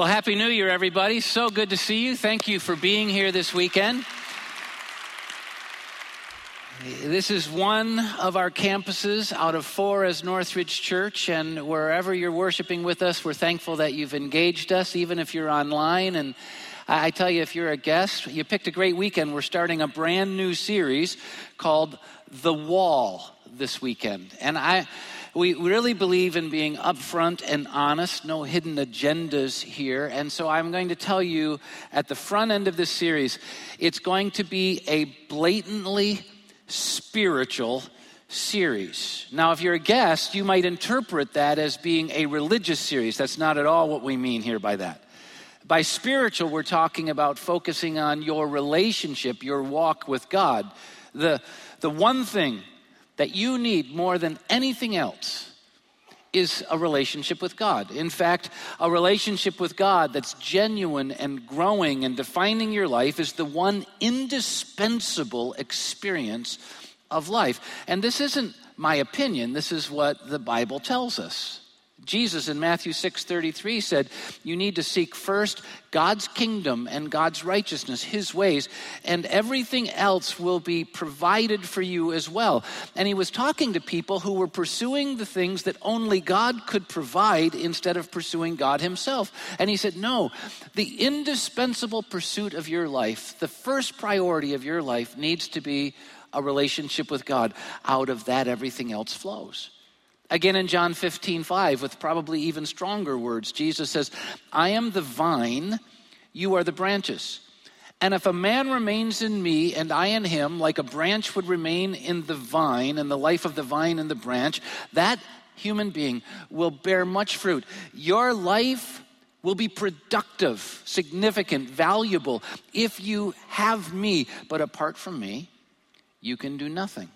Well, Happy New Year, everybody. So good to see you. Thank you for being here this weekend. This is one of our campuses out of four as Northridge Church, and wherever you're worshiping with us, we're thankful that you've engaged us, even if you're online. And I tell you, if you're a guest, you picked a great weekend. We're starting a brand new series called The Wall this weekend. And I we really believe in being upfront and honest, no hidden agendas here. And so I'm going to tell you at the front end of this series, it's going to be a blatantly spiritual series. Now, if you're a guest, you might interpret that as being a religious series. That's not at all what we mean here by that. By spiritual, we're talking about focusing on your relationship, your walk with God. The, the one thing that you need more than anything else is a relationship with God. In fact, a relationship with God that's genuine and growing and defining your life is the one indispensable experience of life. And this isn't my opinion, this is what the Bible tells us. Jesus in Matthew 6:33 said, "You need to seek first God's kingdom and God's righteousness, his ways, and everything else will be provided for you as well." And he was talking to people who were pursuing the things that only God could provide instead of pursuing God himself. And he said, "No, the indispensable pursuit of your life, the first priority of your life needs to be a relationship with God. Out of that everything else flows." Again in John 15, 5, with probably even stronger words, Jesus says, I am the vine, you are the branches. And if a man remains in me and I in him, like a branch would remain in the vine, and the life of the vine in the branch, that human being will bear much fruit. Your life will be productive, significant, valuable if you have me. But apart from me, you can do nothing.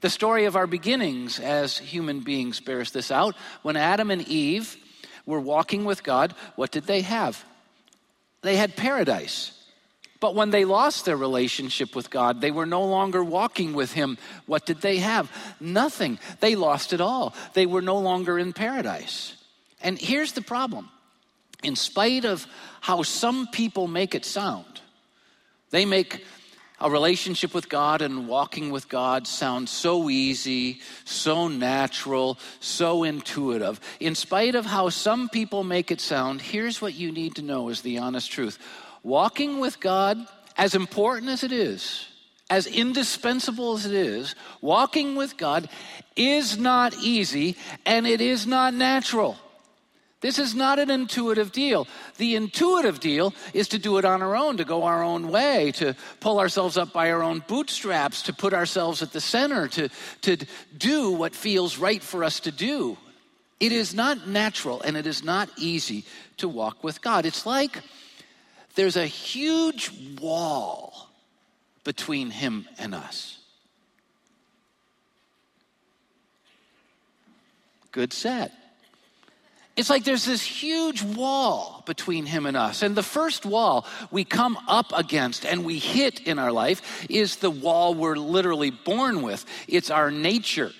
The story of our beginnings as human beings bears this out. When Adam and Eve were walking with God, what did they have? They had paradise. But when they lost their relationship with God, they were no longer walking with Him. What did they have? Nothing. They lost it all. They were no longer in paradise. And here's the problem in spite of how some people make it sound, they make a relationship with God and walking with God sounds so easy, so natural, so intuitive. In spite of how some people make it sound, here's what you need to know is the honest truth. Walking with God, as important as it is, as indispensable as it is, walking with God is not easy and it is not natural. This is not an intuitive deal. The intuitive deal is to do it on our own, to go our own way, to pull ourselves up by our own bootstraps, to put ourselves at the center, to, to do what feels right for us to do. It is not natural and it is not easy to walk with God. It's like there's a huge wall between Him and us. Good set. It's like there's this huge wall between him and us. And the first wall we come up against and we hit in our life is the wall we're literally born with. It's our nature.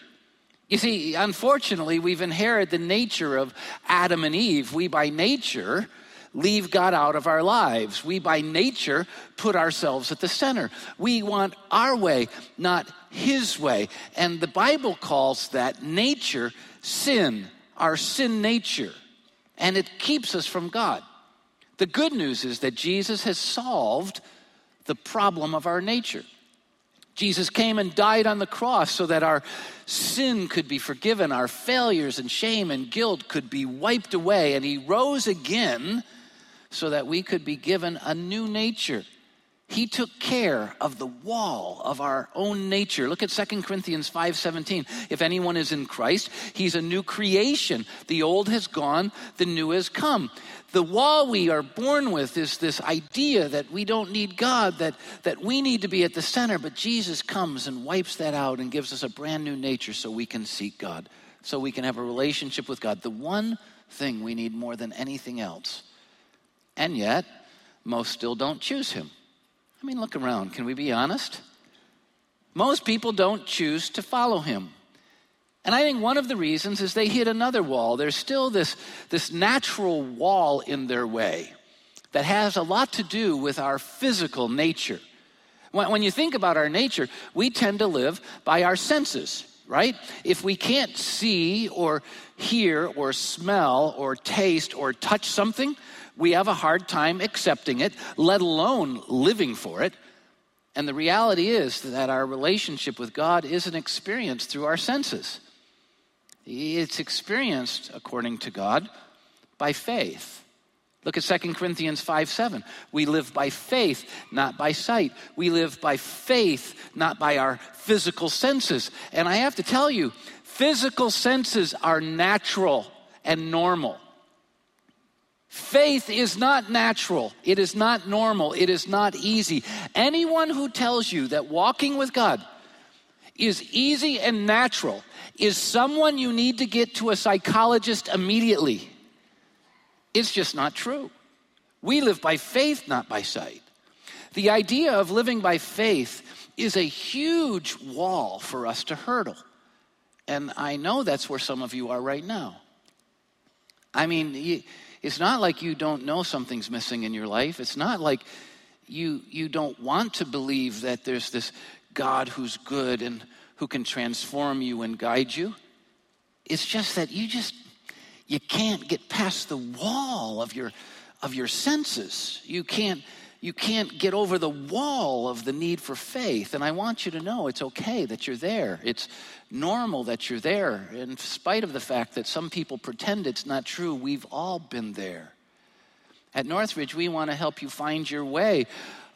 You see, unfortunately, we've inherited the nature of Adam and Eve. We, by nature, leave God out of our lives. We, by nature, put ourselves at the center. We want our way, not His way. And the Bible calls that nature sin our sin nature, and it keeps us from God. The good news is that Jesus has solved the problem of our nature. Jesus came and died on the cross so that our sin could be forgiven, our failures and shame and guilt could be wiped away, and He rose again so that we could be given a new nature. He took care of the wall of our own nature. Look at 2 Corinthians 5:17. If anyone is in Christ, he's a new creation. The old has gone, the new has come. The wall we are born with is this idea that we don't need God, that, that we need to be at the center, but Jesus comes and wipes that out and gives us a brand new nature so we can seek God, so we can have a relationship with God. The one thing we need more than anything else. And yet, most still don't choose him. I mean, look around. Can we be honest? Most people don't choose to follow him. And I think one of the reasons is they hit another wall. There's still this, this natural wall in their way that has a lot to do with our physical nature. When, when you think about our nature, we tend to live by our senses, right? If we can't see or hear or smell or taste or touch something, we have a hard time accepting it, let alone living for it. And the reality is that our relationship with God isn't experienced through our senses. It's experienced, according to God, by faith. Look at 2 Corinthians 5 7. We live by faith, not by sight. We live by faith, not by our physical senses. And I have to tell you, physical senses are natural and normal. Faith is not natural. It is not normal. It is not easy. Anyone who tells you that walking with God is easy and natural is someone you need to get to a psychologist immediately. It's just not true. We live by faith, not by sight. The idea of living by faith is a huge wall for us to hurdle. And I know that's where some of you are right now. I mean, it's not like you don't know something's missing in your life. It's not like you, you don't want to believe that there's this God who's good and who can transform you and guide you. It's just that you just you can't get past the wall of your of your senses. You can't you can't get over the wall of the need for faith. And I want you to know it's okay that you're there. It's normal that you're there. In spite of the fact that some people pretend it's not true, we've all been there. At Northridge, we want to help you find your way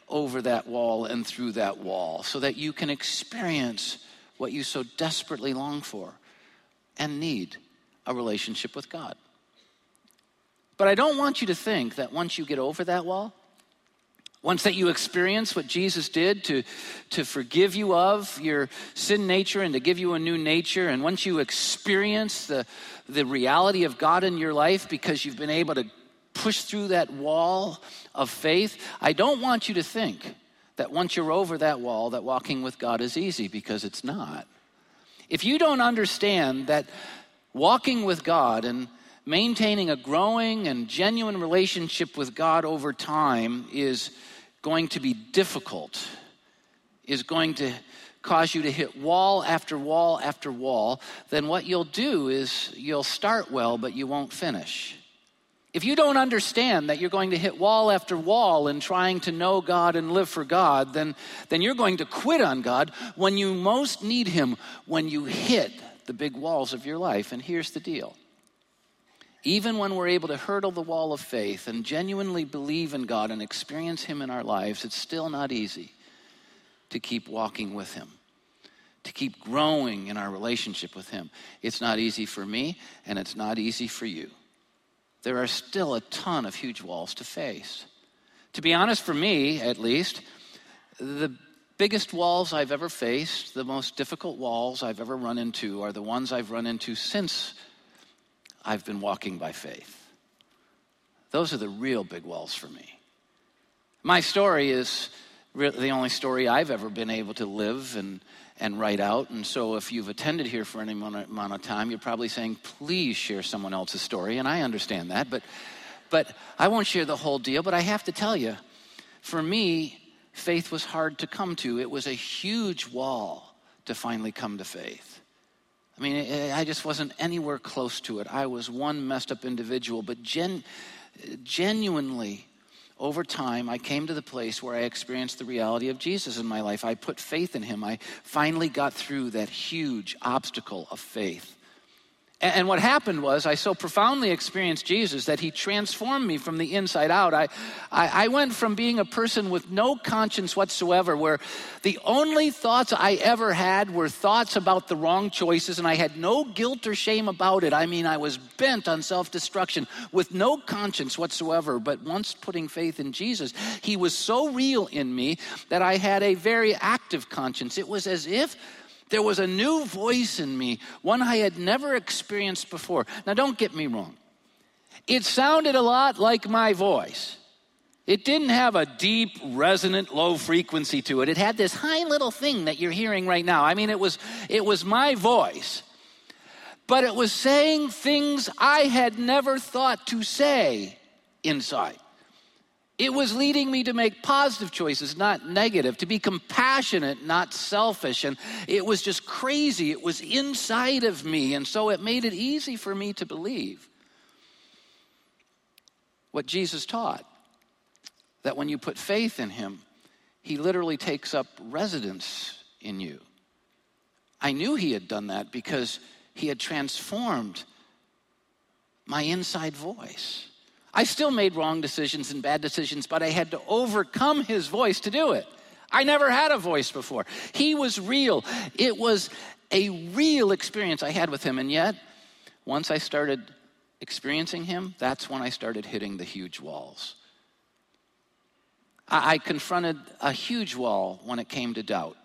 over that wall and through that wall so that you can experience what you so desperately long for and need a relationship with God. But I don't want you to think that once you get over that wall, once that you experience what Jesus did to, to forgive you of your sin nature and to give you a new nature, and once you experience the, the reality of God in your life because you've been able to push through that wall of faith, I don't want you to think that once you're over that wall, that walking with God is easy because it's not. If you don't understand that walking with God and maintaining a growing and genuine relationship with God over time is going to be difficult, is going to cause you to hit wall after wall after wall, then what you'll do is you'll start well, but you won't finish. If you don't understand that you're going to hit wall after wall in trying to know God and live for God, then, then you're going to quit on God when you most need Him, when you hit the big walls of your life. And here's the deal even when we're able to hurdle the wall of faith and genuinely believe in God and experience Him in our lives, it's still not easy to keep walking with Him, to keep growing in our relationship with Him. It's not easy for me, and it's not easy for you. There are still a ton of huge walls to face. To be honest, for me at least, the biggest walls I've ever faced, the most difficult walls I've ever run into, are the ones I've run into since I've been walking by faith. Those are the real big walls for me. My story is really the only story I've ever been able to live and, and write out. And so, if you've attended here for any amount of time, you're probably saying, please share someone else's story. And I understand that. But, but I won't share the whole deal. But I have to tell you, for me, faith was hard to come to. It was a huge wall to finally come to faith. I mean, I just wasn't anywhere close to it. I was one messed up individual, but gen, genuinely, over time, I came to the place where I experienced the reality of Jesus in my life. I put faith in him. I finally got through that huge obstacle of faith. And what happened was, I so profoundly experienced Jesus that he transformed me from the inside out. I, I, I, went from being a person with no conscience whatsoever, where the only thoughts I ever had were thoughts about the wrong choices, and I had no guilt or shame about it. I mean, I was bent on self destruction with no conscience whatsoever. But once putting faith in Jesus, he was so real in me that I had a very active conscience. It was as if there was a new voice in me, one I had never experienced before. Now, don't get me wrong, it sounded a lot like my voice. It didn't have a deep, resonant, low frequency to it. It had this high little thing that you're hearing right now. I mean, it was, it was my voice. but it was saying things I had never thought to say inside. It was leading me to make positive choices, not negative, to be compassionate, not selfish. And it was just crazy. It was inside of me. And so it made it easy for me to believe what Jesus taught that when you put faith in Him, He literally takes up residence in you. I knew He had done that because He had transformed my inside voice. I still made wrong decisions and bad decisions, but I had to overcome his voice to do it. I never had a voice before. He was real. It was a real experience I had with him. And yet, once I started experiencing him, that's when I started hitting the huge walls. I, confronted a huge wall when it came to doubt.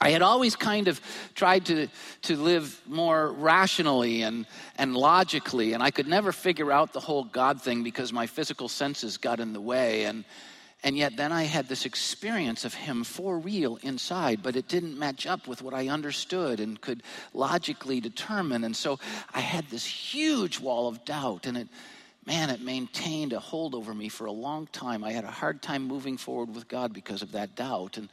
I had always kind of tried to, to live more rationally and, and logically, and I could never figure out the whole God thing because my physical senses got in the way. And, and yet then I had this experience of Him for real inside, but it didn't match up with what I understood and could logically determine. And so I had this huge wall of doubt, and it, man, it maintained a hold over me for a long time. I had a hard time moving forward with God because of that doubt. And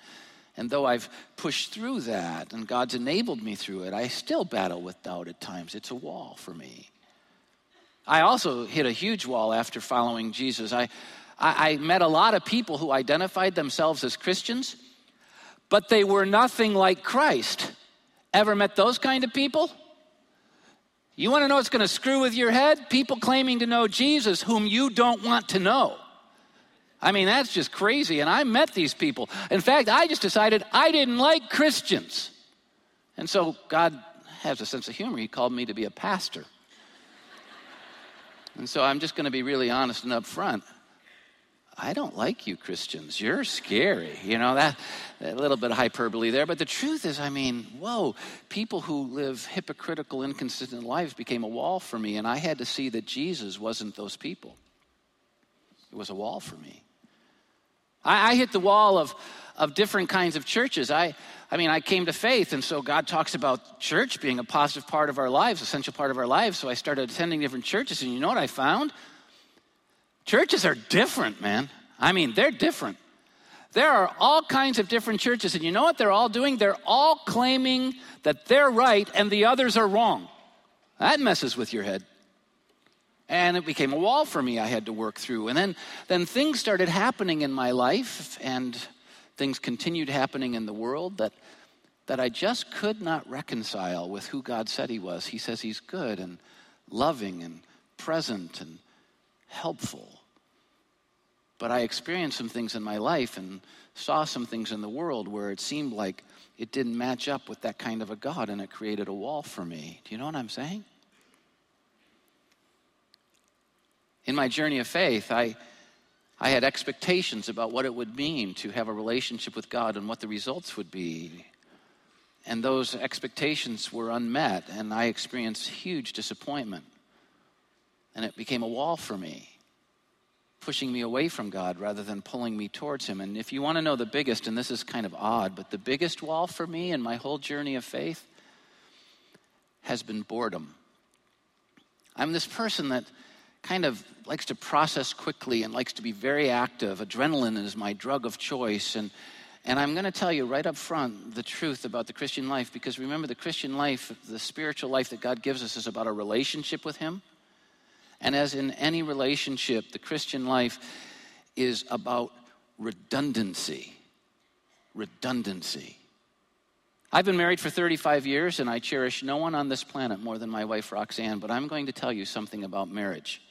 and though I've pushed through that and God's enabled me through it, I still battle with doubt at times. It's a wall for me. I also hit a huge wall after following Jesus. I, I, I met a lot of people who identified themselves as Christians, but they were nothing like Christ. Ever met those kind of people? You want to know what's going to screw with your head? People claiming to know Jesus whom you don't want to know. I mean, that's just crazy. And I met these people. In fact, I just decided I didn't like Christians. And so God has a sense of humor. He called me to be a pastor. And so I'm just going to be really honest and upfront. I don't like you Christians. You're scary. You know, that, a little bit of hyperbole there. But the truth is, I mean, whoa, people who live hypocritical, inconsistent lives became a wall for me. And I had to see that Jesus wasn't those people. It was a wall for me. I, I hit the wall of, of different kinds of churches. I, I mean, I came to faith, and so God talks about church being a positive part of our lives, essential part of our lives. So I started attending different churches, and you know what I found? Churches are different, man. I mean, they're different. There are all kinds of different churches, and you know what they're all doing? They're all claiming that they're right and the others are wrong. That messes with your head and it became a wall for me I had to work through. And then, then things started happening in my life, and things continued happening in the world that, that I just could not reconcile with who God said He was. He says He's good and loving and present and helpful. But I experienced some things in my life and saw some things in the world where it seemed like it didn't match up with that kind of a God, and it created a wall for me. Do you know what I'm saying? In my journey of faith, I, I had expectations about what it would mean to have a relationship with God and what the results would be. And those expectations were unmet, and I experienced huge disappointment. And it became a wall for me, pushing me away from God rather than pulling me towards Him. And if you want to know the biggest, and this is kind of odd, but the biggest wall for me in my whole journey of faith has been boredom. I'm this person that kind of likes to process quickly and likes to be very active. Adrenaline is my drug of choice. And, and I'm going to tell you right up front the truth about the Christian life because remember, the Christian life, the spiritual life that God gives us, is about a relationship with Him. And as in any relationship, the Christian life is about redundancy. Redundancy. I've been married for 35 years and I cherish no one on this planet more than my wife Roxanne, but I'm going to tell you something about marriage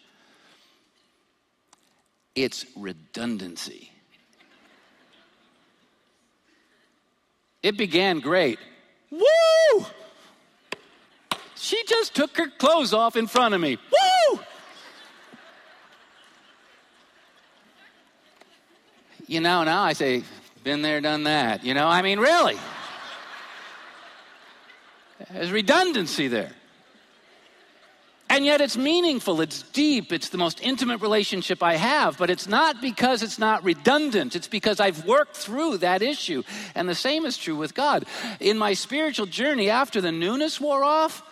it's redundancy. It began great. Woo! She just took her clothes off in front of me. Woo! You know, now I say, been there, done that. You know, I mean, really. There's redundancy there. And yet it's meaningful, it's deep, it's the most intimate relationship I have, but it's not because it's not redundant. It's because I've worked through that issue. And the same is true with God. In my spiritual journey, after the newness wore off,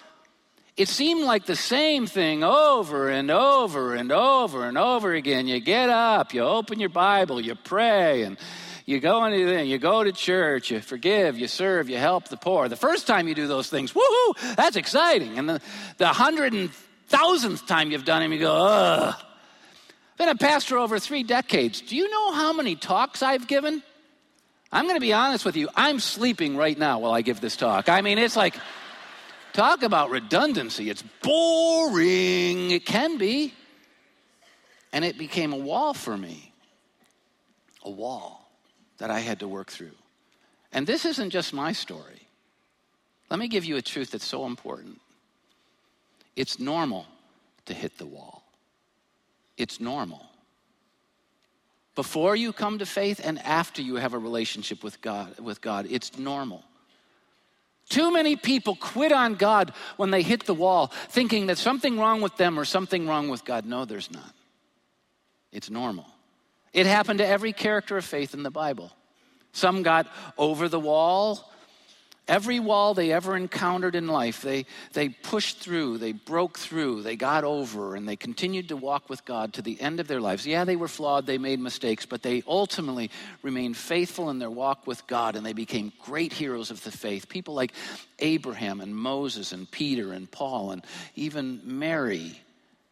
it seemed like the same thing over and over and over and over again. You get up, you open your Bible, you pray, and you go into you go to church, you forgive, you serve, you help the poor. The first time you do those things, woohoo, that's exciting. And the, the hundred and thousandth time you've done them, you go, ugh. Been a pastor over three decades. Do you know how many talks I've given? I'm going to be honest with you. I'm sleeping right now while I give this talk. I mean, it's like, talk about redundancy. It's boring. It can be. And it became a wall for me. A wall that I had to work through. And this isn't just my story. Let me give you a truth that's so important. It's normal to hit the wall. It's normal. Before you come to faith and after you have a relationship with God with God it's normal. Too many people quit on God when they hit the wall thinking that something wrong with them or something wrong with God. No there's not. It's normal. It happened to every character of faith in the Bible. Some got over the wall Every wall they ever encountered in life, they, they pushed through, they broke through, they got over, and they continued to walk with God to the end of their lives. Yeah, they were flawed, they made mistakes, but they ultimately remained faithful in their walk with God, and they became great heroes of the faith. People like Abraham and Moses and Peter and Paul, and even Mary,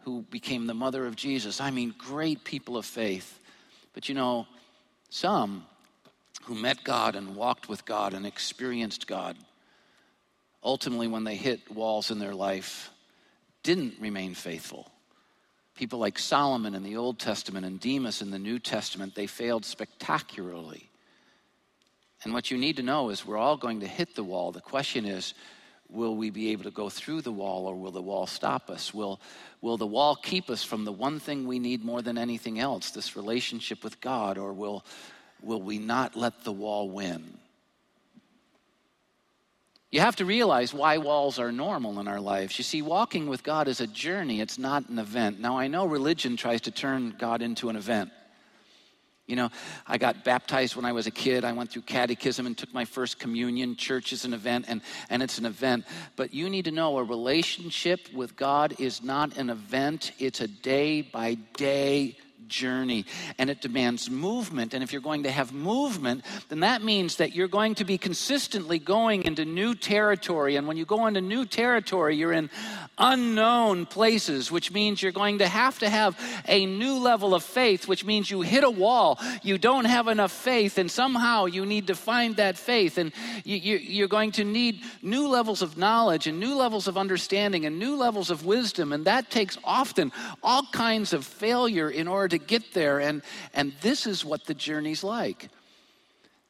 who became the mother of Jesus. I mean, great people of faith. But you know, some who met God and walked with God and experienced God, ultimately, when they hit walls in their life, didn't remain faithful. People like Solomon in the Old Testament and Demas in the New Testament, they failed spectacularly. And what you need to know is we're all going to hit the wall. The question is, will we be able to go through the wall or will the wall stop us? Will, will the wall keep us from the one thing we need more than anything else, this relationship with God, or will, will we not let the wall win? You have to realize why walls are normal in our lives. You see, walking with God is a journey, it's not an event. Now, I know religion tries to turn God into an event. You know, I got baptized when I was a kid. I went through catechism and took my first communion. Church is an event, and, and it's an event. But you need to know a relationship with God is not an event, it's a day by day journey and it demands movement. And if you're going to have movement, then that means that you're going to be consistently going into new territory. And when you go into new territory, you're in unknown places, which means you're going to have to have a new level of faith, which means you hit a wall. You don't have enough faith, and somehow you need to find that faith. And you, are going to need new levels of knowledge and new levels of understanding and new levels of wisdom. And that takes often all kinds of failure in order to to get there. And, and this is what the journey's like.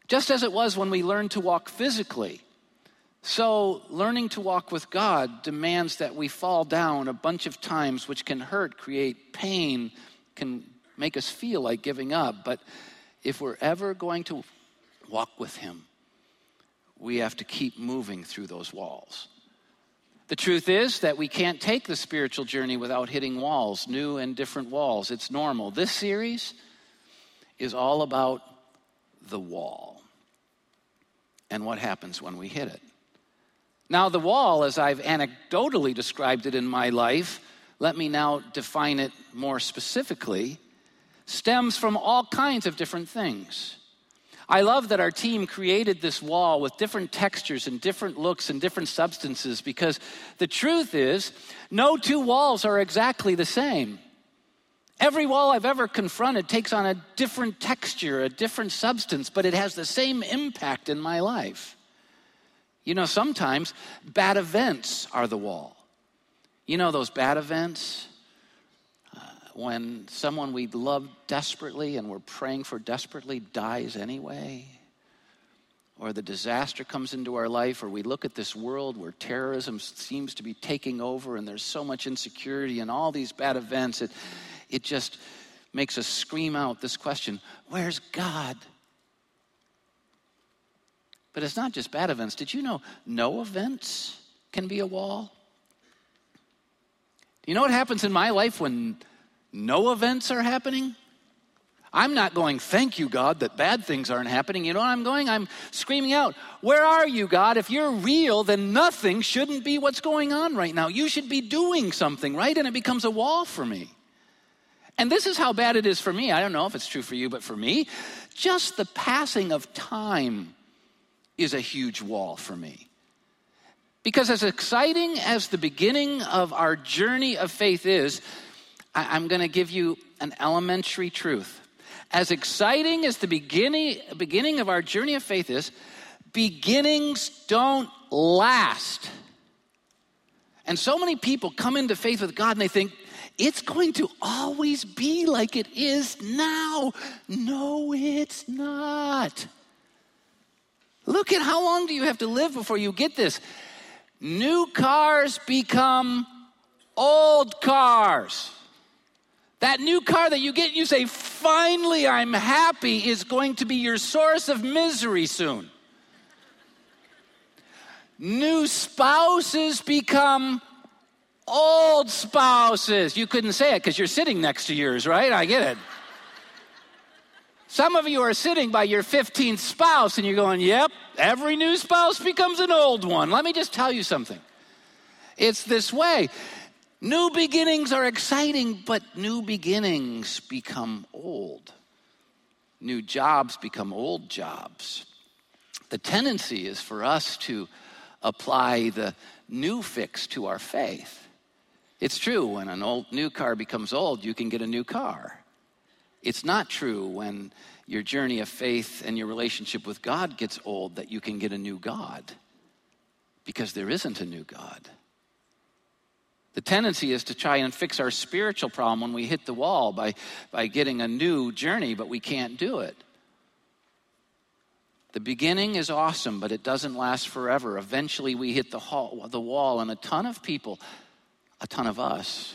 Just as it was when we learned to walk physically. So, learning to walk with God demands that we fall down a bunch of times, which can hurt, create pain, can make us feel like giving up. But if we're ever going to walk with Him, we have to keep moving through those walls. The truth is that we can't take the spiritual journey without hitting walls, new and different walls. It's normal. This series is all about the wall and what happens when we hit it. Now, the wall, as I've anecdotally described it in my life, let me now define it more specifically, stems from all kinds of different things. I love that our team created this wall with different textures and different looks and different substances because the truth is, no two walls are exactly the same. Every wall I've ever confronted takes on a different texture, a different substance, but it has the same impact in my life. You know, sometimes bad events are the wall. You know, those bad events? When someone we love desperately and we're praying for desperately dies anyway, or the disaster comes into our life, or we look at this world where terrorism seems to be taking over and there's so much insecurity and all these bad events, it, it just makes us scream out this question Where's God? But it's not just bad events. Did you know no events can be a wall? Do you know what happens in my life when no events are happening? I'm not going, thank you, God, that bad things aren't happening. You know what I'm going? I'm screaming out, where are you, God? If you're real, then nothing shouldn't be what's going on right now. You should be doing something, right? And it becomes a wall for me. And this is how bad it is for me. I don't know if it's true for you, but for me, just the passing of time is a huge wall for me. Because as exciting as the beginning of our journey of faith is, I'm going to give you an elementary truth. As exciting as the beginning, beginning of our journey of faith is, beginnings don't last. And so many people come into faith with God and they think, it's going to always be like it is now. No, it's not. Look at how long do you have to live before you get this? New cars become old cars. That new car that you get, you say, finally, I'm happy, is going to be your source of misery soon. New spouses become old spouses. You couldn't say it because you're sitting next to yours, right? I get it. Some of you are sitting by your 15th spouse and you're going, yep, every new spouse becomes an old one. Let me just tell you something. It's this way. New beginnings are exciting, but new beginnings become old. New jobs become old jobs. The tendency is for us to apply the new fix to our faith. It's true when an old new car becomes old, you can get a new car. It's not true when your journey of faith and your relationship with God gets old that you can get a new God because there isn't a new God. The tendency is to try and fix our spiritual problem when we hit the wall by, by getting a new journey, but we can't do it. The beginning is awesome, but it doesn't last forever. Eventually, we hit the, hall, the wall, and a ton of people, a ton of us,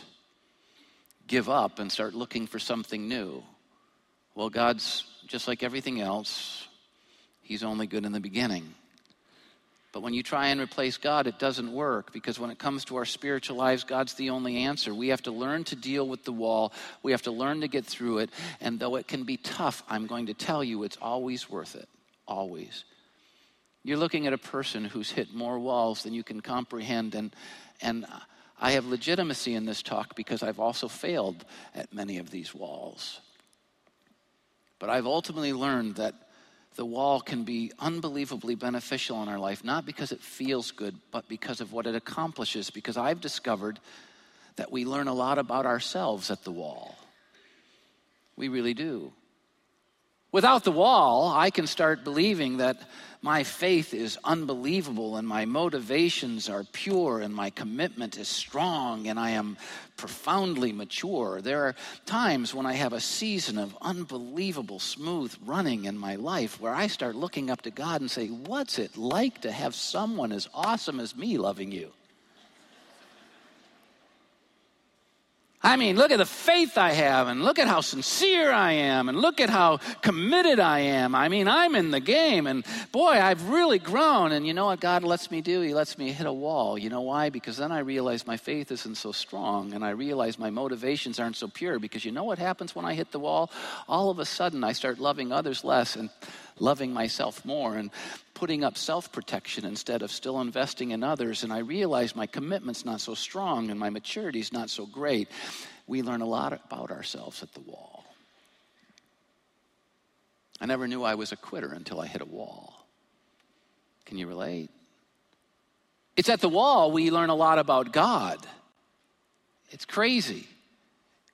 give up and start looking for something new. Well, God's just like everything else, He's only good in the beginning. But when you try and replace God, it doesn't work because when it comes to our spiritual lives, God's the only answer. We have to learn to deal with the wall, we have to learn to get through it. And though it can be tough, I'm going to tell you it's always worth it. Always. You're looking at a person who's hit more walls than you can comprehend. And, and I have legitimacy in this talk because I've also failed at many of these walls. But I've ultimately learned that the wall can be unbelievably beneficial in our life, not because it feels good, but because of what it accomplishes. Because I've discovered that we learn a lot about ourselves at the wall. We really do. Without the wall, I can start believing that my faith is unbelievable and my motivations are pure and my commitment is strong and I am profoundly mature. There are times when I have a season of unbelievable smooth running in my life where I start looking up to God and say, What's it like to have someone as awesome as me loving you? I mean, look at the faith I have, and look at how sincere I am, and look at how committed I am. I mean, I'm in the game, and boy, I've really grown. And you know what God lets me do? He lets me hit a wall. You know why? Because then I realize my faith isn't so strong, and I realize my motivations aren't so pure. Because you know what happens when I hit the wall? All of a sudden, I start loving others less and loving myself more. And putting up self protection instead of still investing in others. And I realize my commitment's not so strong and my maturity's not so great. We learn a lot about ourselves at the wall. I never knew I was a quitter until I hit a wall. Can you relate? It's at the wall we learn a lot about God. It's crazy.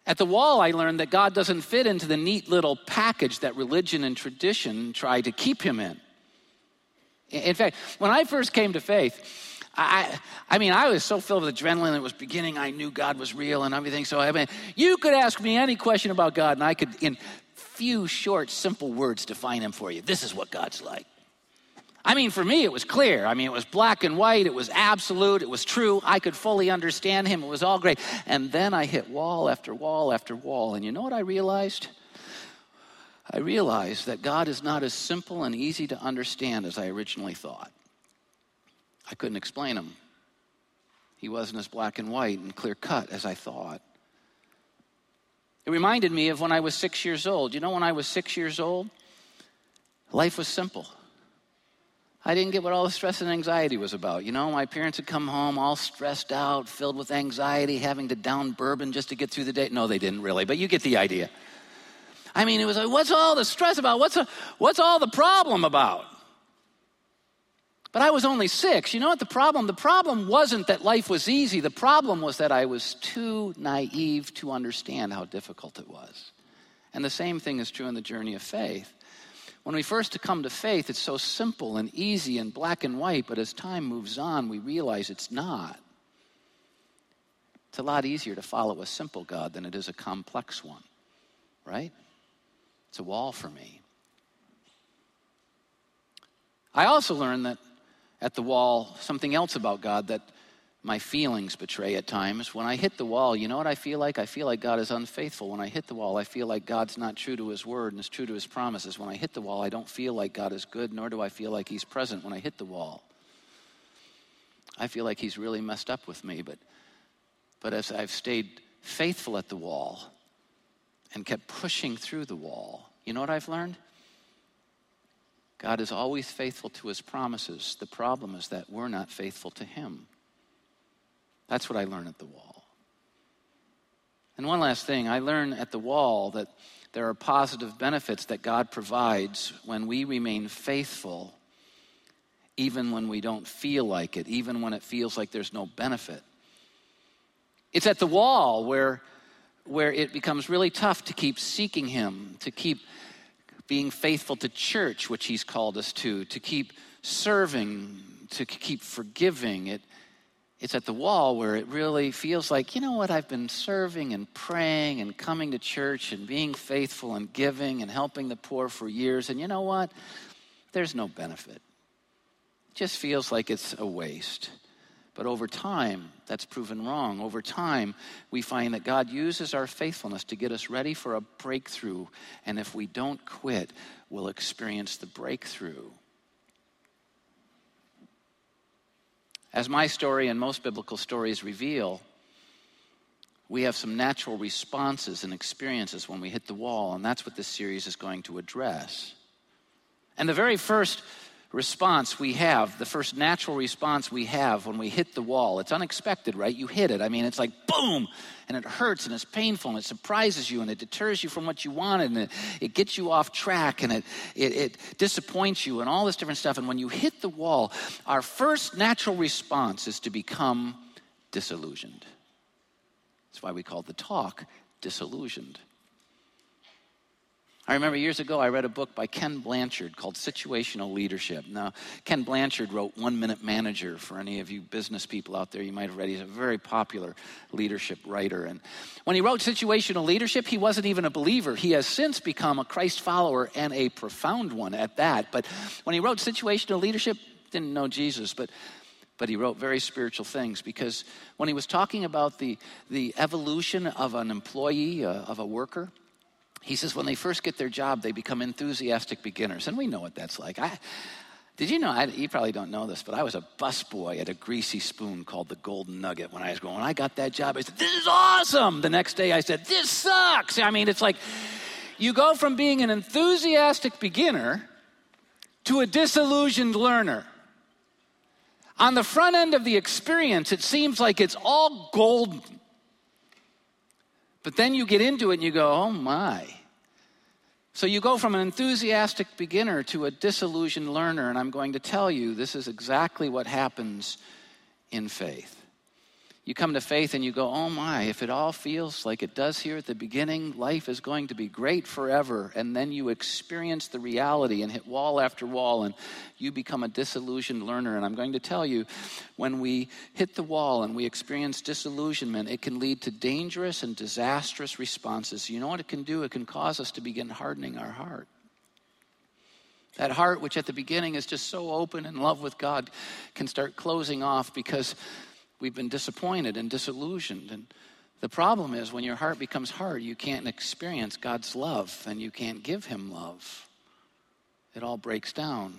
At the wall, I learned that God doesn't fit into the neat little package that religion and tradition try to keep him in. In fact, when I first came to faith, I, I mean, I was so filled with adrenaline. It was beginning. I knew God was real and everything. So, I mean, you could ask me any question about God, and I could, in few short, simple words, define Him for you. This is what God's like. I mean, for me, it was clear. I mean, it was black and white. It was absolute. It was true. I could fully understand Him. It was all great. And then I hit wall after wall after wall. And you know what I realized? I realized that God is not as simple and easy to understand as I originally thought. I couldn't explain him. He wasn't as black and white and clear cut as I thought. It reminded me of when I was six years old. You know, when I was six years old, life was simple. I didn't get what all the stress and anxiety was about. You know, my parents had come home all stressed out, filled with anxiety, having to down bourbon just to get through the day. No, they didn't really, but you get the idea. I mean, it was like, what's all the stress about? What's, a, what's all the problem about? But I was only six. You know what the problem? The problem wasn't that life was easy. The problem was that I was too naive to understand how difficult it was. And the same thing is true in the journey of faith. When we first come to faith, it's so simple and easy and black and white, but as time moves on, we realize it's not. It's a lot easier to follow a simple God than it is a complex one, right? It's a wall for me. I also learned that at the wall something else about God that my feelings betray at times. When I hit the wall, you know what I feel like? I feel like God is unfaithful. When I hit the wall, I feel like God's not true to his word and is true to his promises. When I hit the wall, I don't feel like God is good, nor do I feel like he's present when I hit the wall. I feel like he's really messed up with me, but but as I've stayed faithful at the wall and kept pushing through the wall, you know what I've learned? God is always faithful to his promises. The problem is that we're not faithful to him. That's what I learn at the wall. And one last thing I learn at the wall that there are positive benefits that God provides when we remain faithful, even when we don't feel like it, even when it feels like there's no benefit. It's at the wall where, where it becomes really tough to keep seeking Him, to keep being faithful to church, which He's called us to, to keep serving, to keep forgiving. It, it's at the wall where it really feels like, you know what, I've been serving and praying and coming to church and being faithful and giving and helping the poor for years, and you know what? There's no benefit. It just feels like it's a waste. But over time, that's proven wrong. Over time, we find that God uses our faithfulness to get us ready for a breakthrough. And if we don't quit, we'll experience the breakthrough. As my story and most biblical stories reveal, we have some natural responses and experiences when we hit the wall, and that's what this series is going to address. And the very first response we have, the first natural response we have when we hit the wall. It's unexpected, right? You hit it. I mean, it's like boom, and it hurts and it's painful and it surprises you and it deters you from what you wanted and it, it gets you off track and it, it, it disappoints you and all this different stuff. And when you hit the wall, our first natural response is to become disillusioned. That's why we call the talk disillusioned. I remember years ago, I read a book by Ken Blanchard called Situational Leadership. Now, Ken Blanchard wrote One Minute Manager for any of you business people out there. You might have read. He's a very popular leadership writer. And when he wrote Situational Leadership, he wasn't even a believer. He has since become a Christ follower and a profound one at that. But when he wrote Situational Leadership, didn't know Jesus, but but he wrote very spiritual things because when he was talking about the, the evolution of an employee, uh, of a worker, he says when they first get their job, they become enthusiastic beginners. And we know what that's like. I, did you know? I, you probably don't know this, but I was a busboy at a greasy spoon called the Golden Nugget when I was growing. When I got that job, I said, This is awesome. The next day, I said, This sucks. I mean, it's like you go from being an enthusiastic beginner to a disillusioned learner. On the front end of the experience, it seems like it's all golden. But then you get into it and you go, oh my. So you go from an enthusiastic beginner to a disillusioned learner, and I'm going to tell you this is exactly what happens in faith. You come to faith and you go, oh my, if it all feels like it does here at the beginning, life is going to be great forever. And then you experience the reality and hit wall after wall, and you become a disillusioned learner. And I'm going to tell you, when we hit the wall and we experience disillusionment, it can lead to dangerous and disastrous responses. You know what it can do? It can cause us to begin hardening our heart. That heart, which at the beginning is just so open in love with God, can start closing off because we've been disappointed and disillusioned. And the problem is when your heart becomes hard, you can't experience God's love and you can't give Him love. It all breaks down.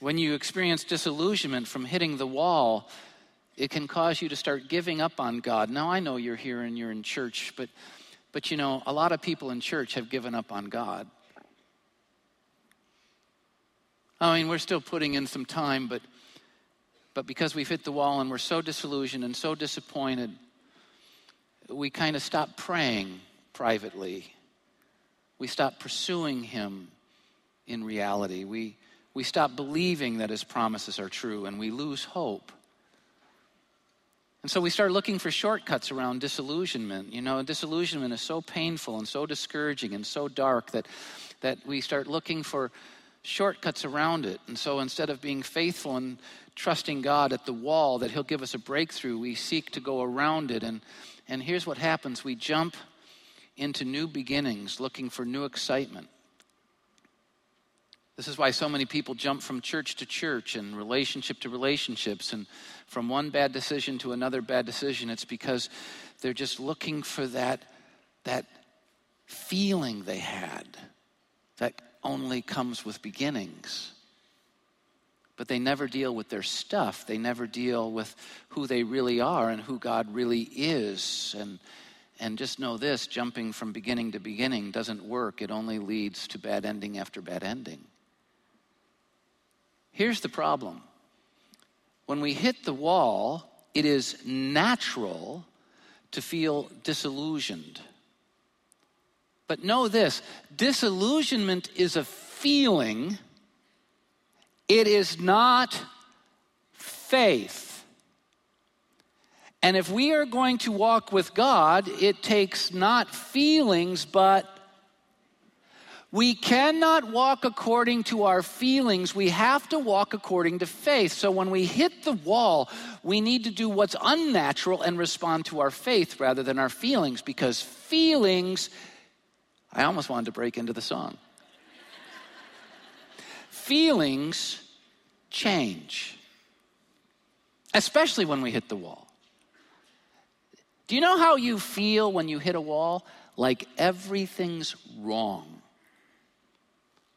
When you experience disillusionment from hitting the wall, it can cause you to start giving up on God. Now, I know you're here and you're in church, but, but you know, a lot of people in church have given up on God. I mean, we're still putting in some time, but, but because we've hit the wall and we're so disillusioned and so disappointed, we kind of stop praying privately. We stop pursuing Him in reality. We, we stop believing that His promises are true and we lose hope. And so we start looking for shortcuts around disillusionment. You know, disillusionment is so painful and so discouraging and so dark that, that we start looking for shortcuts around it. And so instead of being faithful and trusting God at the wall that He'll give us a breakthrough, we seek to go around it. And, and here's what happens we jump into new beginnings looking for new excitement. This is why so many people jump from church to church and relationship to relationships and from one bad decision to another bad decision. It's because they're just looking for that, that feeling they had that only comes with beginnings. But they never deal with their stuff. They never deal with who they really are and who God really is. And, and just know this jumping from beginning to beginning doesn't work, it only leads to bad ending after bad ending. Here's the problem when we hit the wall, it is natural to feel disillusioned. But know this disillusionment is a feeling, it is not faith. And if we are going to walk with God, it takes not feelings, but we cannot walk according to our feelings. We have to walk according to faith. So when we hit the wall, we need to do what's unnatural and respond to our faith rather than our feelings because feelings I almost wanted to break into the song. Feelings change, especially when we hit the wall. Do you know how you feel when you hit a wall? Like everything's wrong.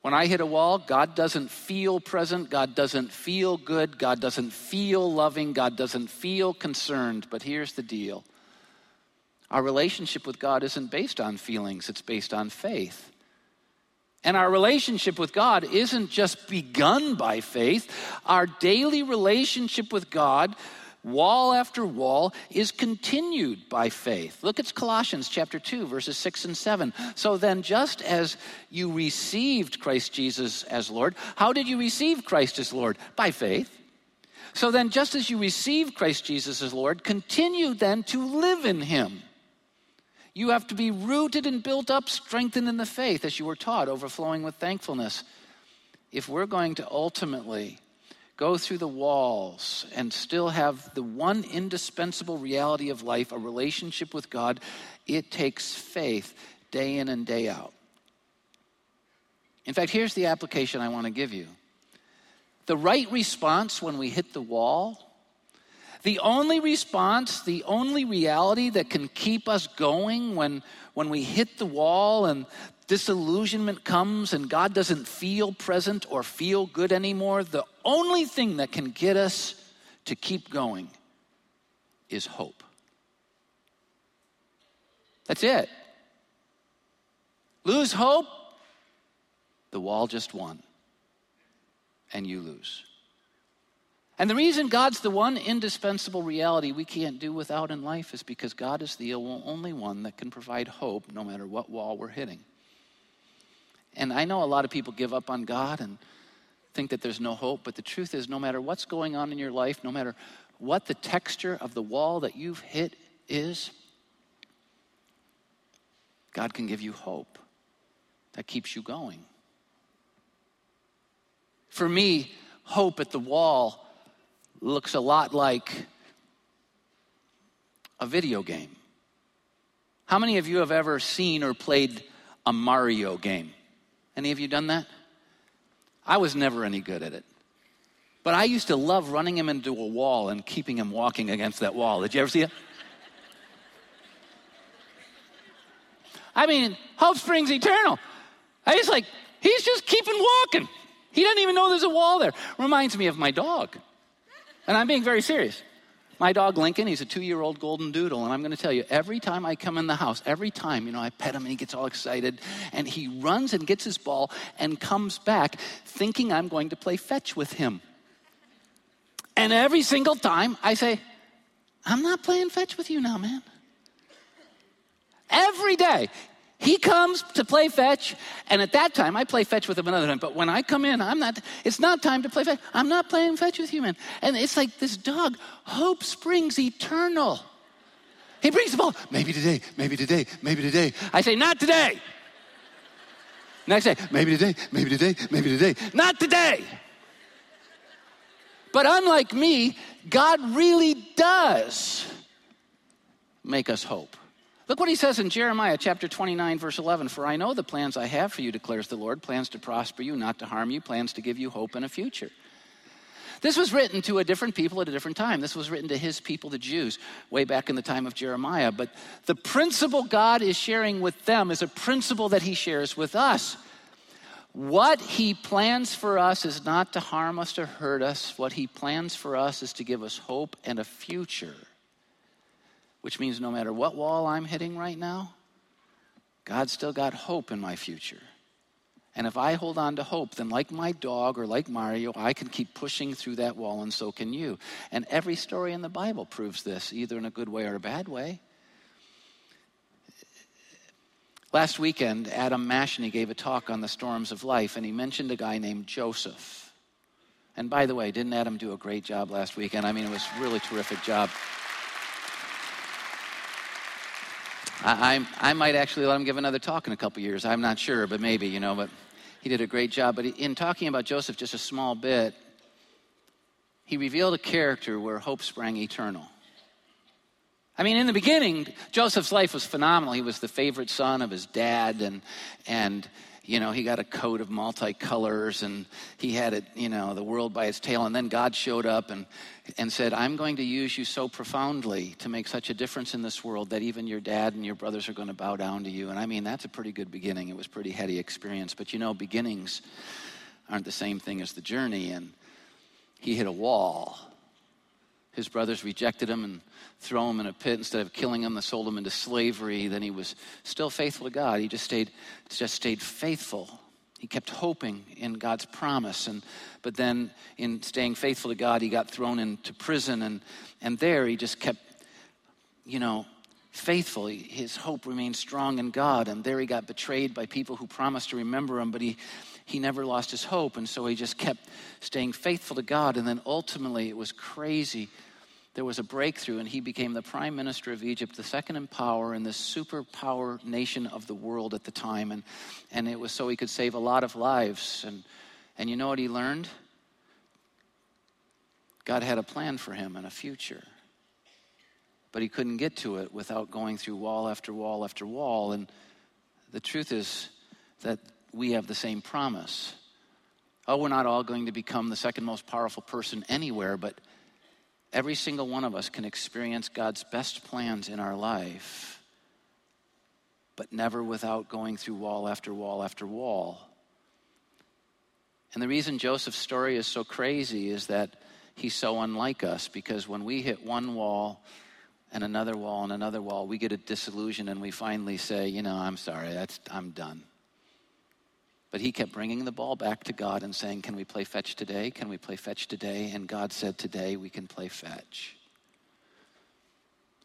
When I hit a wall, God doesn't feel present, God doesn't feel good, God doesn't feel loving, God doesn't feel concerned. But here's the deal our relationship with God isn't based on feelings, it's based on faith. And our relationship with God isn't just begun by faith. Our daily relationship with God, wall after wall, is continued by faith. Look at Colossians chapter 2, verses 6 and 7. So then, just as you received Christ Jesus as Lord, how did you receive Christ as Lord? By faith. So then, just as you received Christ Jesus as Lord, continue then to live in him you have to be rooted and built up, strengthened in the faith as you were taught, overflowing with thankfulness. If we're going to ultimately go through the walls and still have the one indispensable reality of life, a relationship with God, it takes faith day in and day out. In fact, here's the application I want to give you. The right response when we hit the wall the only response, the only reality that can keep us going when, when we hit the wall and disillusionment comes and God doesn't feel present or feel good anymore, the only thing that can get us to keep going is hope. That's it. Lose hope, the wall just won, and you lose. And the reason God's the one indispensable reality we can't do without in life is because God is the only one that can provide hope no matter what wall we're hitting. And I know a lot of people give up on God and think that there's no hope, but the truth is, no matter what's going on in your life, no matter what the texture of the wall that you've hit is, God can give you hope that keeps you going. For me, hope at the wall looks a lot like a video game. How many of you have ever seen or played a Mario game? Any of you done that? I was never any good at it. But I used to love running him into a wall and keeping him walking against that wall. Did you ever see it? I mean, hope springs eternal. I just like, he's just keeping walking. He doesn't even know there's a wall there. Reminds me of my dog. And I'm being very serious. My dog Lincoln, he's a two year old golden doodle. And I'm going to tell you, every time I come in the house, every time, you know, I pet him and he gets all excited. And he runs and gets his ball and comes back thinking I'm going to play fetch with him. And every single time I say, I'm not playing fetch with you now, man. Every day. He comes to play fetch, and at that time, I play fetch with him another time. But when I come in, I'm not, it's not time to play fetch. I'm not playing fetch with you, man. And it's like this dog, hope springs eternal. He brings the ball, maybe today, maybe today, maybe today. I say, not today. Next day, maybe today, maybe today, maybe today. Not today. But unlike me, God really does make us hope. Look what he says in Jeremiah chapter 29, verse 11 For I know the plans I have for you, declares the Lord plans to prosper you, not to harm you, plans to give you hope and a future. This was written to a different people at a different time. This was written to his people, the Jews, way back in the time of Jeremiah. But the principle God is sharing with them is a principle that he shares with us. What he plans for us is not to harm us or hurt us. What he plans for us is to give us hope and a future which means no matter what wall I'm hitting right now, God's still got hope in my future. And if I hold on to hope, then like my dog or like Mario, I can keep pushing through that wall, and so can you. And every story in the Bible proves this, either in a good way or a bad way. Last weekend, Adam Mashny gave a talk on the storms of life, and he mentioned a guy named Joseph. And by the way, didn't Adam do a great job last weekend? I mean, it was really terrific job. I, I, might actually let him give another talk in a couple years. I'm not sure, but maybe, you know. But he did a great job. But in talking about Joseph just a small bit, he revealed a character where hope sprang eternal. I mean, in the beginning, Joseph's life was phenomenal. He was the favorite son of his dad, and, and you know, he got a coat of multicolors and he had it, you know, the world by its tail. And then God showed up and, and said, I'm going to use you so profoundly to make such a difference in this world that even your dad and your brothers are going to bow down to you. And I mean, that's a pretty good beginning. It was pretty heady experience. But you know, beginnings aren't the same thing as the journey. And he hit a wall. His brothers rejected him and throw him in a pit instead of killing him. They sold him into slavery. Then he was still faithful to God. He just stayed, just stayed faithful. He kept hoping in God's promise. And, but then, in staying faithful to God, he got thrown into prison. And, and there, he just kept, you know, faithful. His hope remained strong in God. And there, he got betrayed by people who promised to remember him, but he, he never lost his hope. And so he just kept staying faithful to God. And then ultimately, it was crazy there was a breakthrough, and he became the prime minister of Egypt, the second in power in the superpower nation of the world at the time. And, and it was so he could save a lot of lives. And, and you know what he learned? God had a plan for him and a future. But he couldn't get to it without going through wall after wall after wall. And the truth is that we have the same promise. Oh, we're not all going to become the second most powerful person anywhere, but Every single one of us can experience God's best plans in our life, but never without going through wall after wall after wall. And the reason Joseph's story is so crazy is that he's so unlike us because when we hit one wall and another wall and another wall, we get a disillusion and we finally say, you know, I'm sorry, that's, I'm done. But he kept bringing the ball back to God and saying, Can we play fetch today? Can we play fetch today? And God said, Today we can play fetch.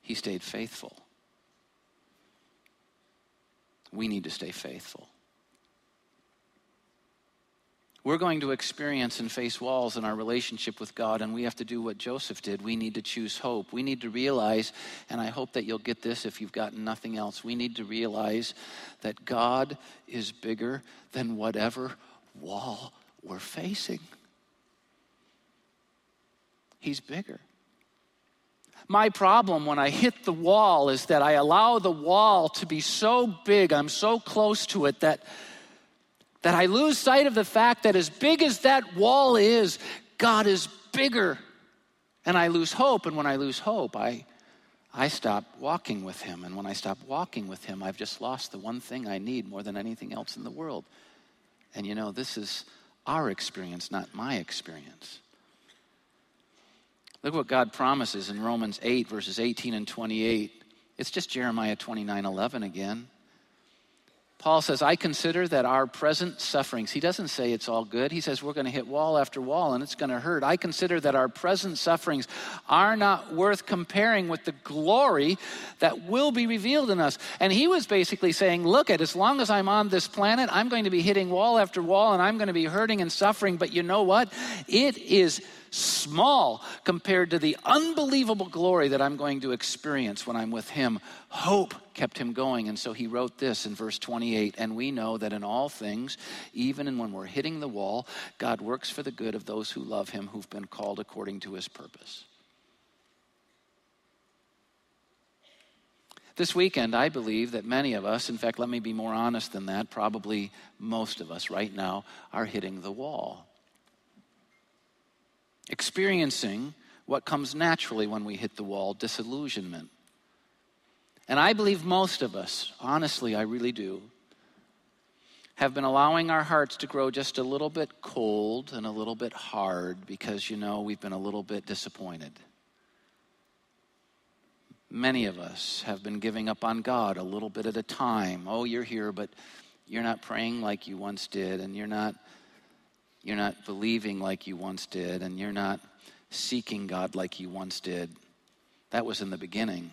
He stayed faithful. We need to stay faithful. We're going to experience and face walls in our relationship with God, and we have to do what Joseph did. We need to choose hope. We need to realize, and I hope that you'll get this if you've gotten nothing else, we need to realize that God is bigger than whatever wall we're facing. He's bigger. My problem when I hit the wall is that I allow the wall to be so big, I'm so close to it that that I lose sight of the fact that as big as that wall is, God is bigger. And I lose hope. And when I lose hope, I, I stop walking with Him. And when I stop walking with Him, I've just lost the one thing I need more than anything else in the world. And you know, this is our experience, not my experience. Look what God promises in Romans 8, verses 18 and 28. It's just Jeremiah 29 11 again. Paul says, I consider that our present sufferings, he doesn't say it's all good. He says we're going to hit wall after wall and it's going to hurt. I consider that our present sufferings are not worth comparing with the glory that will be revealed in us. And he was basically saying, Look, at as long as I'm on this planet, I'm going to be hitting wall after wall and I'm going to be hurting and suffering. But you know what? It is small compared to the unbelievable glory that I'm going to experience when I'm with Him. Hope kept him going. And so he wrote this in verse 28 And we know that in all things, even when we're hitting the wall, God works for the good of those who love Him, who've been called according to His purpose. This weekend, I believe that many of us, in fact, let me be more honest than that, probably most of us right now, are hitting the wall experiencing what comes naturally when we hit the wall disillusionment. And I believe most of us, honestly, I really do, have been allowing our hearts to grow just a little bit cold and a little bit hard because, you know, we've been a little bit disappointed. Many of us have been giving up on God a little bit at a time. Oh, you're here, but you're not praying like you once did, and you're not you're not believing like you once did, and you're not seeking God like you once did. That was in the beginning.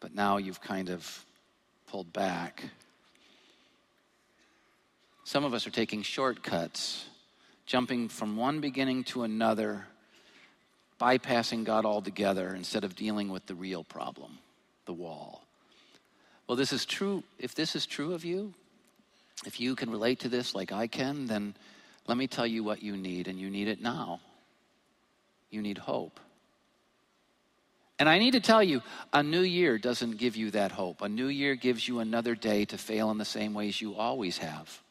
But now you've kind of pulled back. Some of us are taking shortcuts, jumping from one beginning to another, bypassing God altogether instead of dealing with the real problem, the wall. Well, this is true. If this is true of you, if you can relate to this like I can, then let me tell you what you need, and you need it now. You need hope. And I need to tell you, a new year doesn't give you that hope. A new year gives you another day to fail in the same ways you always have.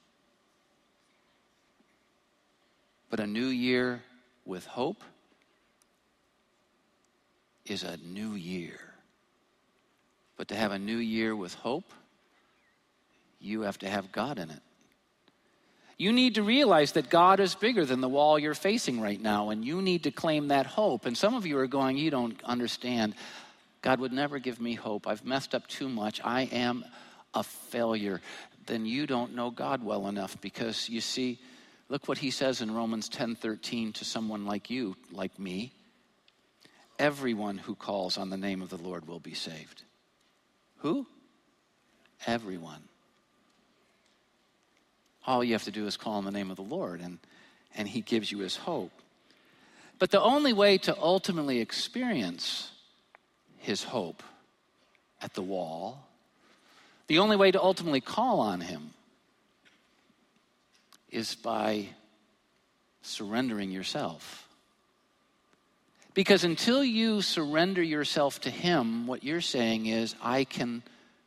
But a new year with hope is a new year. But to have a new year with hope, you have to have God in it. You need to realize that God is bigger than the wall you're facing right now, and you need to claim that hope. And some of you are going, You don't understand. God would never give me hope. I've messed up too much. I am a failure. Then you don't know God well enough because you see, look what he says in Romans 10 13 to someone like you, like me. Everyone who calls on the name of the Lord will be saved. Who? Everyone all you have to do is call on the name of the Lord, and, and He gives you His hope. But the only way to ultimately experience His hope at the wall, the only way to ultimately call on Him is by surrendering yourself. Because until you surrender yourself to Him, what you're saying is, I can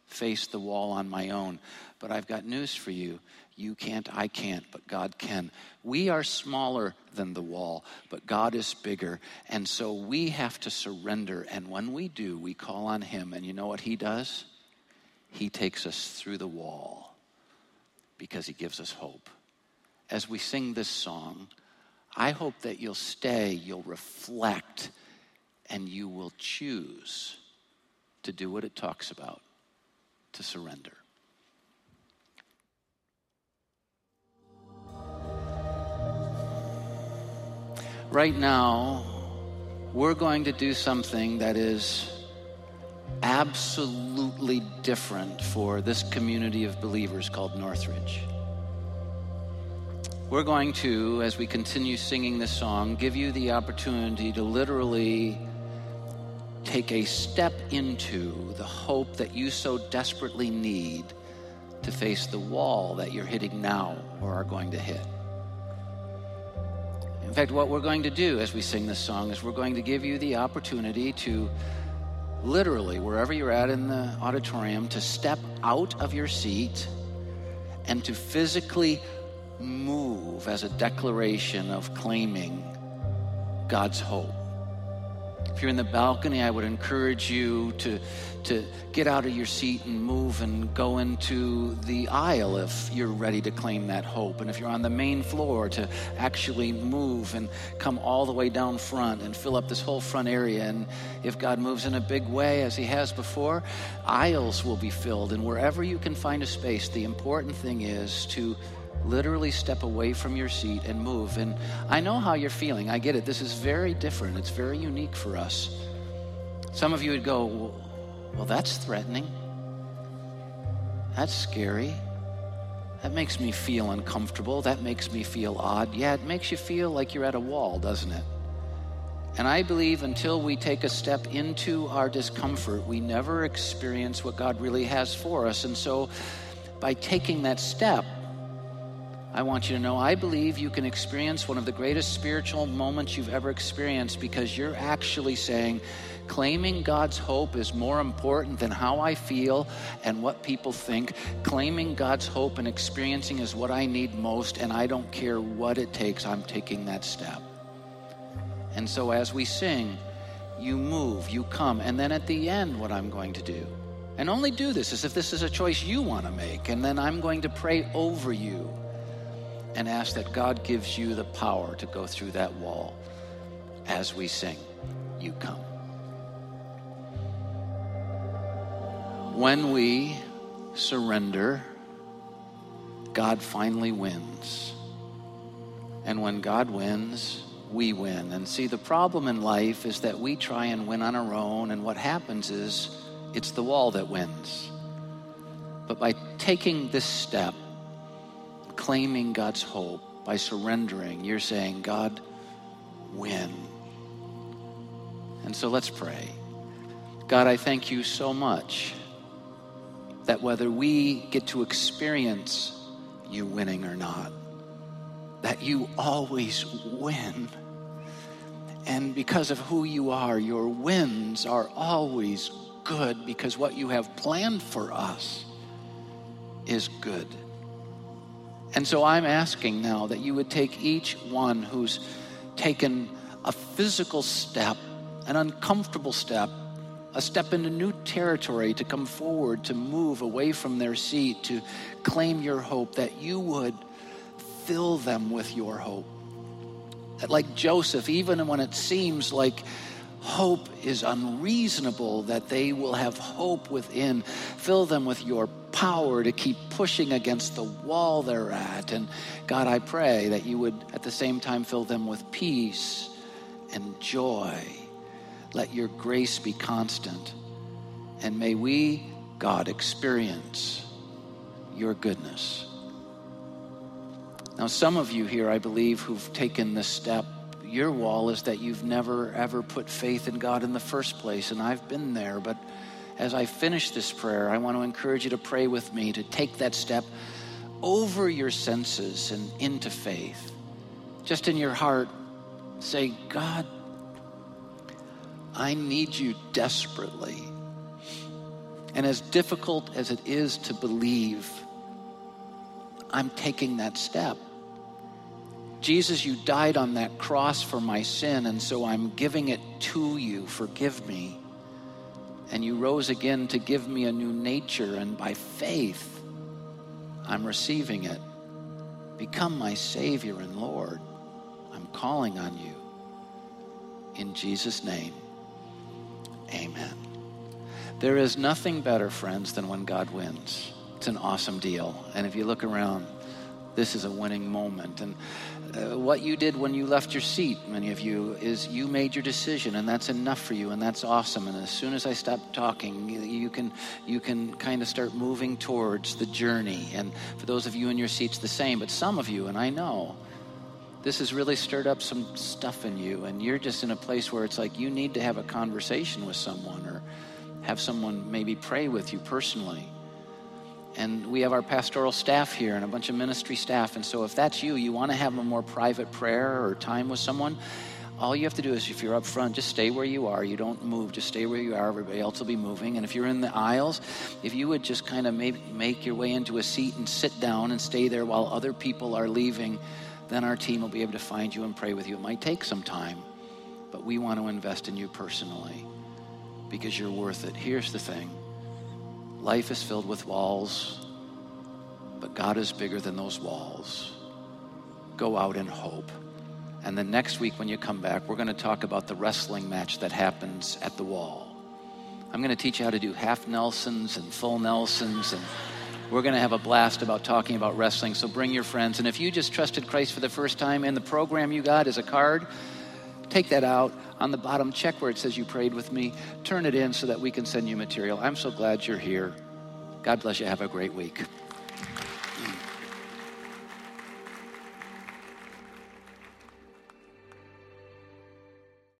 face the wall on my own. But I've got news for you. You can't, I can't, but God can. We are smaller than the wall, but God is bigger. And so we have to surrender. And when we do, we call on Him. And you know what He does? He takes us through the wall because He gives us hope. As we sing this song, I hope that you'll stay, you'll reflect, and you will choose to do what it talks about to surrender. Right now, we're going to do something that is absolutely different for this community of believers called Northridge. We're going to, as we continue singing this song, give you the opportunity to literally take a step into the hope that you so desperately need to face the wall that you're hitting now or are going to hit. In fact, what we're going to do as we sing this song is we're going to give you the opportunity to literally, wherever you're at in the auditorium, to step out of your seat and to physically move as a declaration of claiming God's hope. If you're in the balcony, I would encourage you to, to get out of your seat and move and go into the aisle if you're ready to claim that hope. And if you're on the main floor, to actually move and come all the way down front and fill up this whole front area. And if God moves in a big way, as He has before, aisles will be filled. And wherever you can find a space, the important thing is to literally step away from your seat and move. And I know how you're feeling. I get it. This is very different, it's very unique for us. Some of you would go, Well, that's threatening. That's scary. That makes me feel uncomfortable. That makes me feel odd. Yeah, it makes you feel like you're at a wall, doesn't it? And I believe until we take a step into our discomfort, we never experience what God really has for us. And so, by taking that step, I want you to know I believe you can experience one of the greatest spiritual moments you've ever experienced because you're actually saying, claiming God's hope is more important than how I feel and what people think. Claiming God's hope and experiencing is what I need most, and I don't care what it takes, I'm taking that step. And so as we sing, you move, you come, and then at the end, what I'm going to do. And only do this as if this is a choice you want to make, and then I'm going to pray over you and ask that God gives you the power to go through that wall as we sing, You Come. When we surrender, God finally wins. And when God wins, we win. And see, the problem in life is that we try and win on our own, and what happens is it's the wall that wins. But by taking this step, claiming God's hope, by surrendering, you're saying, God, win. And so let's pray. God, I thank you so much that whether we get to experience you winning or not, that you always win. And because of who you are, your wins are always good because what you have planned for us is good. And so I'm asking now that you would take each one who's taken a physical step, an uncomfortable step, a step into new territory to come forward, to move away from their seat, to claim your hope, that you would fill them with your hope. That, like Joseph, even when it seems like hope is unreasonable, that they will have hope within. Fill them with your power to keep pushing against the wall they're at. And God, I pray that you would at the same time fill them with peace and joy. Let your grace be constant. And may we, God, experience your goodness. Now, some of you here, I believe, who've taken this step your wall is that you've never ever put faith in God in the first place. And I've been there. But as I finish this prayer, I want to encourage you to pray with me to take that step over your senses and into faith. Just in your heart, say, God, I need you desperately. And as difficult as it is to believe, I'm taking that step. Jesus, you died on that cross for my sin, and so I'm giving it to you. Forgive me. And you rose again to give me a new nature, and by faith, I'm receiving it. Become my Savior and Lord. I'm calling on you. In Jesus' name, amen. There is nothing better, friends, than when God wins. It's an awesome deal. And if you look around, this is a winning moment. And uh, what you did when you left your seat, many of you, is you made your decision, and that's enough for you, and that's awesome. And as soon as I stop talking, you can you can kind of start moving towards the journey. And for those of you in your seats, the same. But some of you, and I know, this has really stirred up some stuff in you, and you're just in a place where it's like you need to have a conversation with someone, or have someone maybe pray with you personally and we have our pastoral staff here and a bunch of ministry staff. And so, if that's you, you want to have a more private prayer or time with someone, all you have to do is if you're up front, just stay where you are. You don't move, just stay where you are. Everybody else will be moving. And if you're in the aisles, if you would just kind of maybe make your way into a seat and sit down and stay there while other people are leaving, then our team will be able to find you and pray with you. It might take some time. but we want to invest in you personally because you're worth it. Here's the thing life is filled with walls, but God is bigger than those walls. Go out in hope. And the next week, when you come back, we're going to talk about the wrestling match that happens at the wall. I'm going to teach you how to do half Nelsons and full Nelsons and we're going to have a blast about talking about wrestling, so bring your friends. And if you just trusted Christ for the first time and the program you got is a card, take that out. On the bottom, check where it says you prayed with me. Turn it in so that we can send you material. I'm so glad you're here. God bless you. Have a great week.